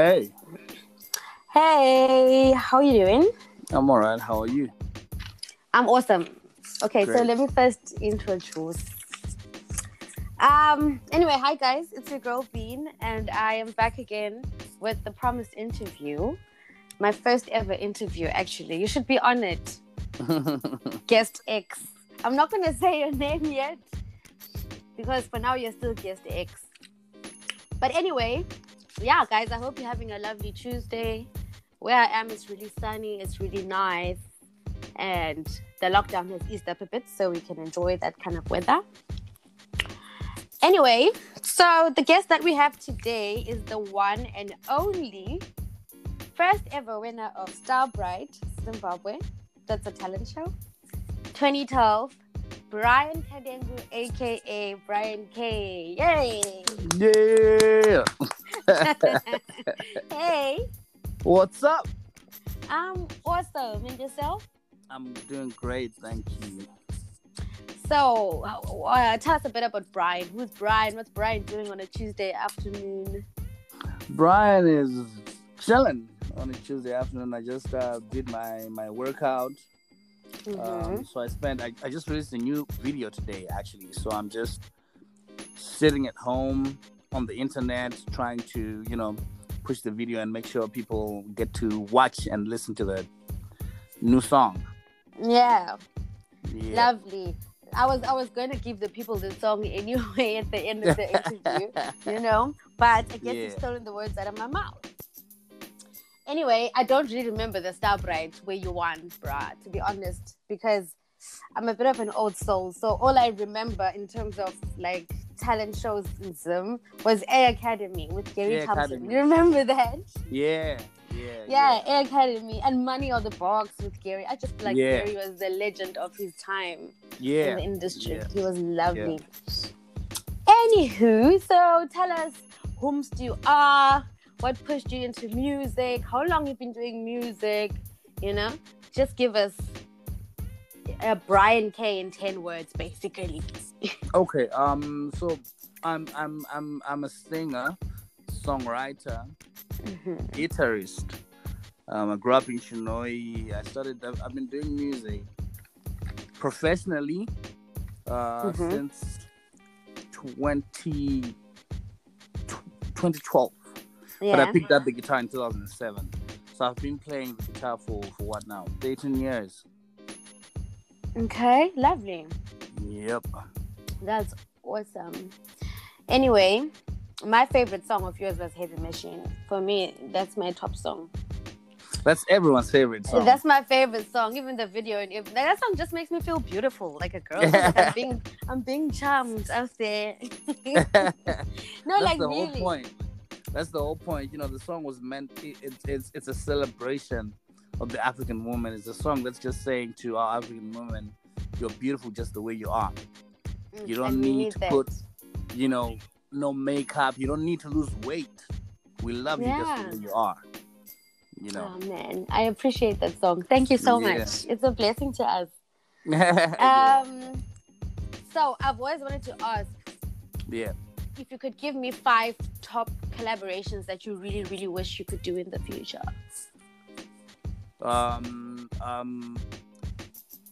Hey, Hey, how are you doing? I'm alright. How are you? I'm awesome. Okay, so let me first introduce. Um. Anyway, hi guys, it's your girl Bean, and I am back again with the promised interview. My first ever interview, actually. You should be on it. Guest X. I'm not gonna say your name yet because for now you're still Guest X. But anyway, yeah, guys, I hope you're having a lovely Tuesday. Where I am, it's really sunny, it's really nice, and the lockdown has eased up a bit, so we can enjoy that kind of weather. Anyway, so the guest that we have today is the one and only first ever winner of Star Bright Zimbabwe. That's a talent show. 2012, Brian Kadengu, aka Brian K. Yay! yeah. hey, What's up? I'm awesome. And yourself? I'm doing great, thank you. So, uh, tell us a bit about Brian. Who's Brian? What's Brian doing on a Tuesday afternoon? Brian is chilling on a Tuesday afternoon. I just uh, did my my workout. Mhm. Um, so I spent. I, I just released a new video today, actually. So I'm just sitting at home on the internet, trying to you know push the video and make sure people get to watch and listen to the new song. yeah, Yeah. lovely. I was I was going to give the people the song anyway at the end of the interview, you know, but I guess you've Yeah. stolen the words out of my mouth. Anyway, I don't really remember the Star Bright where you won, bruh, to be honest, because I'm a bit of an old soul. So all I remember in terms of like talent shows in Zim was A Academy with Gary A Thompson. Academy. You remember that? Yeah, yeah, Yeah, A Academy and Money on the Box with Gary. I just like Yeah. Gary was the legend of his time yeah. in the industry. yeah. He was lovely. Anywho, so tell us whom you are, what pushed you into music, how long you've been doing music, you know? Just give us a Brian K in 10 words, basically. Okay, um, so I'm I'm I'm I'm a singer, songwriter, Mhm. guitarist. Um, I grew up in Chinhoyi. I started. I've, I've been doing music professionally uh, Mhm. since 20, 2012. But I picked up the guitar in 2007. So I've been playing the guitar for for what now? 18 years. Okay, lovely. Yep. That's awesome. Anyway, my favorite song of yours was Heavy Machine. For me, that's my top song. That's everyone's favorite song. That's my favorite song. Even the video and everything. That song just makes me feel beautiful, like a girl. Like I'm being, I'm being charmed out there. no, That's like the really. whole point. That's the whole point. You know, the song was meant. It, it's it's it's a celebration of the African woman. It's a song that's just saying to our African women, "You're beautiful just the way you are. Mm, You don't we need to that. put, you know, no makeup. You don't need to lose weight. We love you just the way you are. You know." Oh man, I appreciate that song. Thank you so Yeah. much. It's a blessing to us. Um, so I've always wanted to ask yeah. if you could give me five top collaborations that you really, really wish you could do in the future. Um. Um.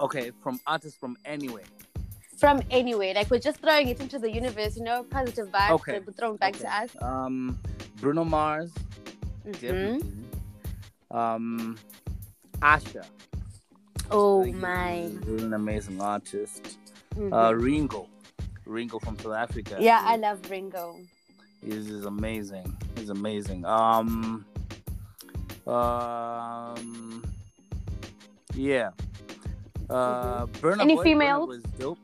Okay, from artists from anywhere. From anywhere, like we're just throwing it into the universe, you know, positive vibes, Okay. but thrown back to us. Um, Bruno Mars, mm-hmm. definitely. Um, Asha. Oh my. he's an amazing artist. Mhm. Uh, Ringo. Ringo from South Africa. yeah, I love Ringo. He's, he's amazing. He's amazing. Um, um, yeah. Uh, Burna. Any Boy, females? Burna Boy is dope.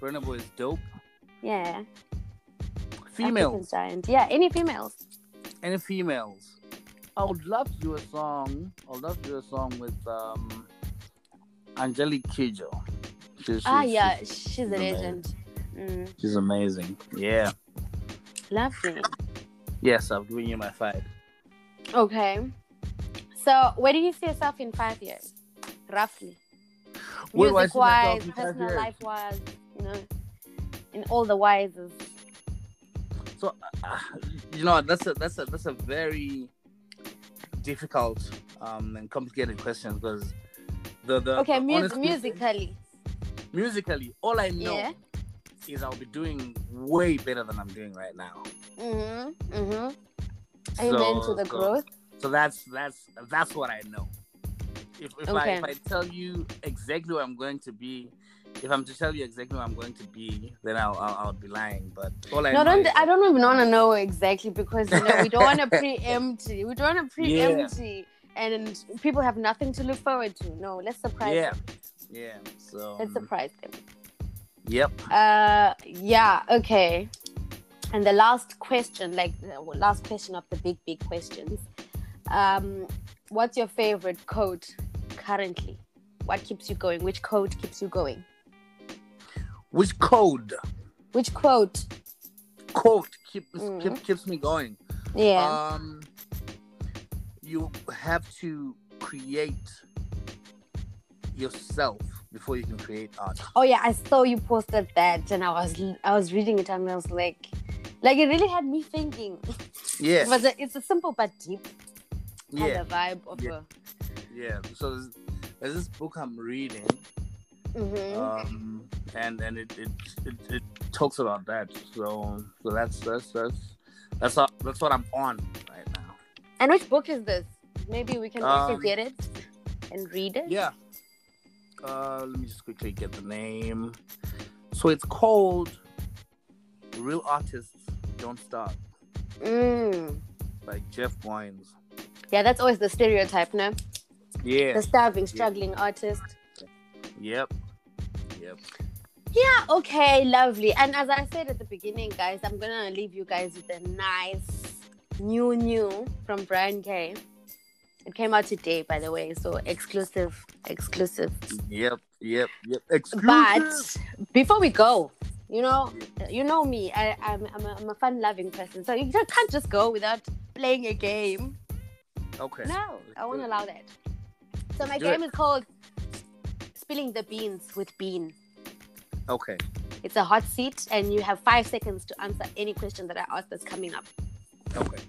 Burna Boy is dope. Yeah. Females. Yeah, any females. Any females? I would love to do a song. I would love to do a song with um, Angelique Kidjo. She's, ah, she's- yeah, she's- she's a legend. Mm, She's amazing. Yeah. lovely. Yes, I'm giving you my five. Okay. So, where do you see yourself in five years, roughly? Where do I Music wise, personal years? life wise, you know, in all the wises. So, uh, you know, that's a that's a that's a very difficult um, and complicated question because the the Okay, the mu- musically. musically, all I know Yeah. is I'll be doing way better than I'm doing right now. Mm-hmm. Mm-hmm. Amen to the so- growth. So that's that's that's what I know. If if I if I tell you exactly where I'm going to be, if I'm to tell you exactly where I'm going to be, then I'll I'll, I'll be lying. But all I No, know don't. is I don't even want to know exactly because you know we don't want to preempt. We don't want to Yeah. preempt, and people have nothing to look forward to. No, let's surprise yeah, them. yeah. So Let's surprise them. yep. Uh, yeah, okay. And the last question, like the last question of the big, big questions. Um, what's your favorite code currently? What keeps you going? Which code keeps you going? Which code Which quote? Quote keeps Mm. keep, keeps me going? Yeah. Um, you have to create yourself before you can create art. oh yeah, I saw you posted that, and I was I was reading it, and I was like, like it really had me thinking. Yeah, It was a, it's a simple but deep yeah, of vibe of Yeah. yeah. So there's, there's this book I'm reading, a. Mhm. um, and and it it, it it talks about that. So so that's that's that's that's what, that's what I'm on right now. and which book is this? Maybe we can also Um, get it and read it. Yeah. Uh, let me just quickly get the name. So it's called "Real Artists Don't Starve" Mm. by Jeff Goins. Yeah, that's always the stereotype, no? Yeah. The starving, struggling artist. Yep. Yep. Yeah, okay, lovely. And as I said at the beginning, guys, I'm gonna leave you guys with a nice new new from Brian K. It came out today, by the way, so exclusive, exclusive. Yep. Yep. Yep. Exclusive. But before we go, you know, you know me. I, I'm, I'm, a, I'm a fun-loving person, so you can't just go without playing a game. Okay. No, I won't allow that. So my Do game it. is called Spilling the Beans with Bean. Okay. It's a hot seat, and you have five seconds to answer any question that I ask that's coming up. Okay.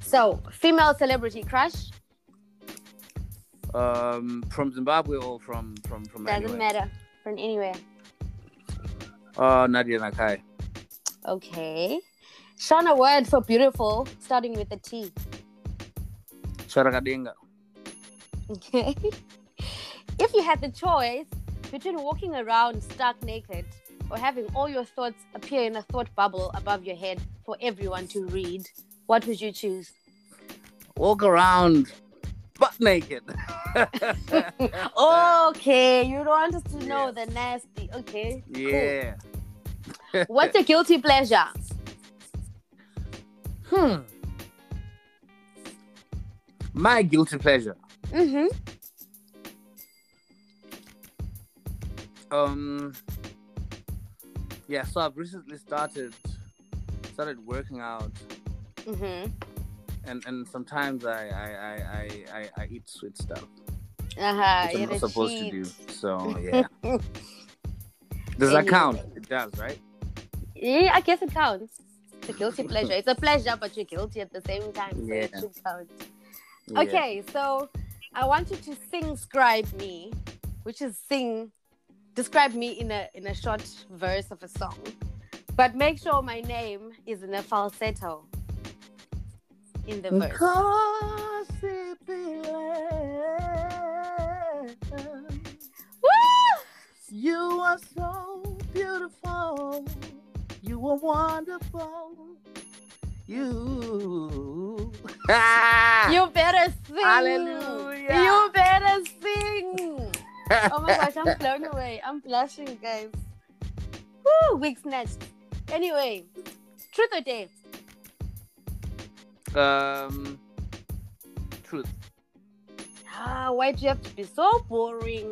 So, female celebrity crush Um, from Zimbabwe or from from from doesn't anywhere? matter from anywhere. Uh, Nadia Nakai. Okay. Shun a word for beautiful, starting with a T. Okay. if you had the choice between walking around stark naked or having all your thoughts appear in a thought bubble above your head for everyone to read, what would you choose? Walk around butt naked. Okay, you don't want us to know Yeah. the nasty. Okay. yeah. Cool. What's a guilty pleasure? Hmm. My guilty pleasure. Mm-hmm. Um. Yeah, so I've recently started started working out, Mm-hmm. and and sometimes I I I I, I, I eat sweet stuff, Uh-huh. I'm not supposed cheat. to do. So yeah. Does that count? It does, right? Yeah, I guess it counts. It's a guilty pleasure. It's a pleasure, but you're guilty at the same time. So it Yeah. should count. Yeah. Okay, so I want you to sing scribe me, which is sing describe me in a in a short verse of a song. But make sure my name is in a falsetto in the verse. Woo! You are so beautiful. You are wonderful. You. You better sing. Hallelujah. You better sing. Oh my gosh, I'm blown away. I'm blushing, guys. Woo, wig snatched. Anyway, truth or dare? um. Truth. Ah, why do you have to be so boring?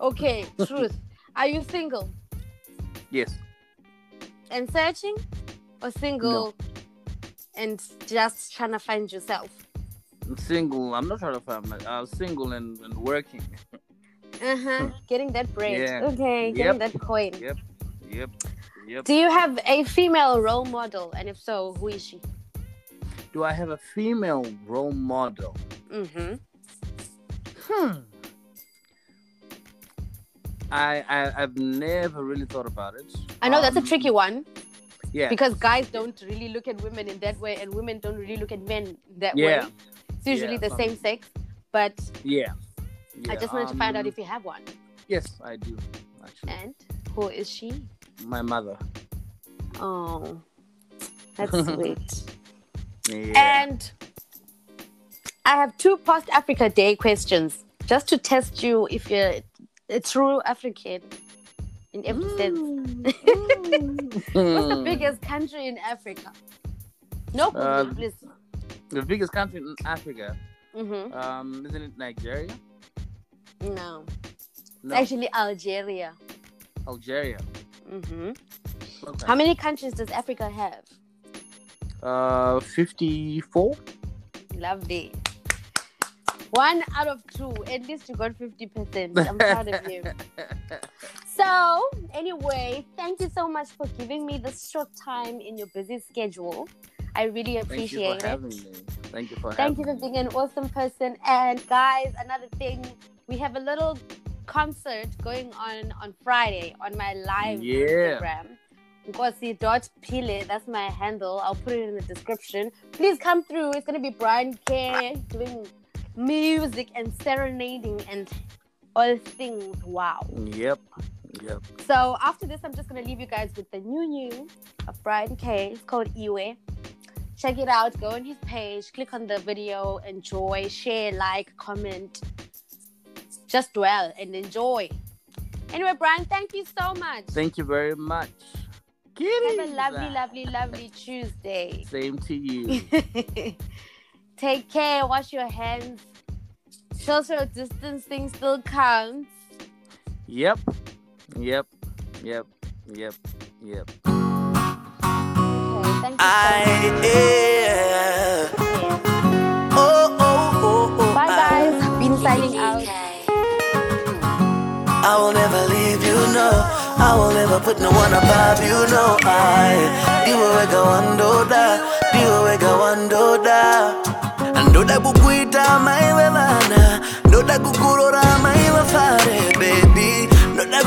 Okay, truth. Are you single Yes. and searching, or single and just trying to find yourself? I'm single. I'm not trying to find my. I'm single and, and working. Uh huh. Getting that bread. Yeah. Okay, getting Yep. that coin. Yep. Yep. Yep. Do you have a female role model, and if so, who is she? Do I have a female role model? Mm-hmm. Hmm. I, I I've never really thought about it. I know that's a Um, tricky one Yeah. because guys don't really look at women in that way, and women don't really look at men that Yeah. way. It's usually Yeah, the same sex, but yeah. I just wanted to find out um, if you have one. Yes, I do. Actually, And who is she? my mother. Oh, that's sweet. Yeah. And I have two post Africa Day questions just to test you if you're a true African in every sense. What's the biggest country in Africa? No, Uh, please. The biggest country in Africa. Mm-hmm. Um, isn't it Nigeria? No, it's actually Algeria. Algeria. Mm-hmm. Okay. How many countries does Africa have? Uh, fifty-four. Lovely. One out of two. At least you got 50%. I'm proud of you. So, anyway, thank you so much for giving me this short time in your busy schedule. I really appreciate it. Thank you for it. having me. Thank you for Thank you for being an awesome person. And guys, another thing, we have a little concert going on on Friday on my live Yeah. Instagram. Ngosi.pile, that's my handle. I'll put it in the description. Please come through. It's gonna be Brian K doing music and serenading and all things. Wow. Yep. Yep. So after this, I'm just gonna leave you guys with the new new of Brian K. It's called Iwe. Check it out. Go on his page. Click on the video. Enjoy. Share. Like. Comment. Just dwell and enjoy. Anyway, Brian, thank you so much. Thank you very much. Have a lovely, lovely, lovely Tuesday. Same to you. Take care. Wash your hands. Social distancing still counts. yep. Yep. Yep. Yep. Yep. Okay, thank you so I, much. yeah. Yeah. Oh, oh, oh, oh. Bye, guys. Bean signing out. I will never leave you, no. I will never put no one above you, no. I ndiwe wega wandoda, ndiwe wega wandoda. Ndoda kukuita maiwe vana, ndoda kukurora maiwe fare, baby.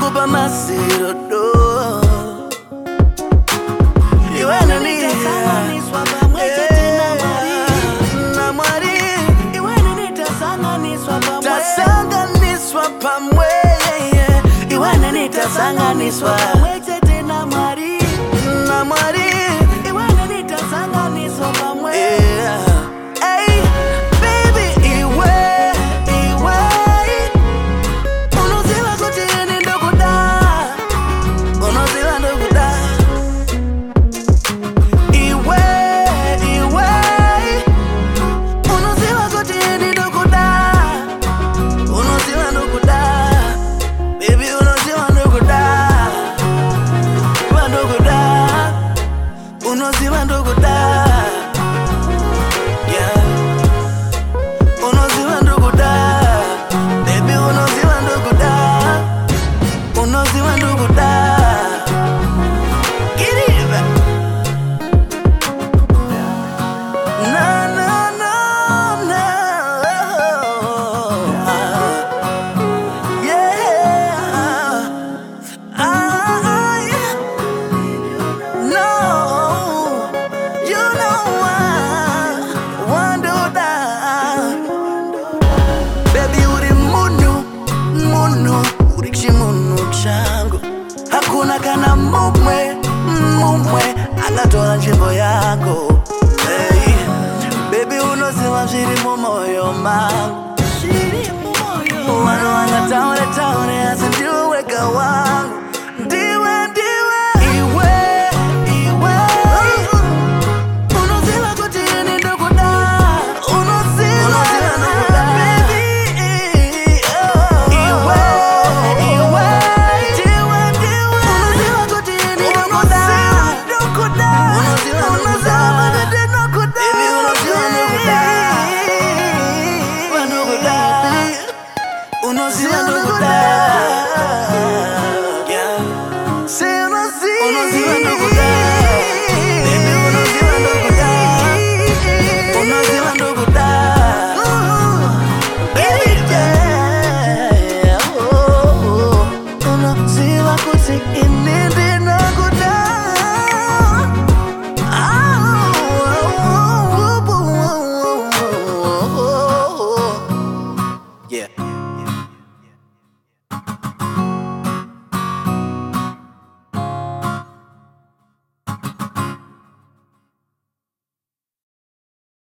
Mungu bama sirodo Tasanganiswa pamwe iwananitasanganiswa tena na mwari akatola nzvimbo yako. Hey, baby, unoziva zviri mumoyo mangu. Vano vangataure taure asi ndiwe wega wangu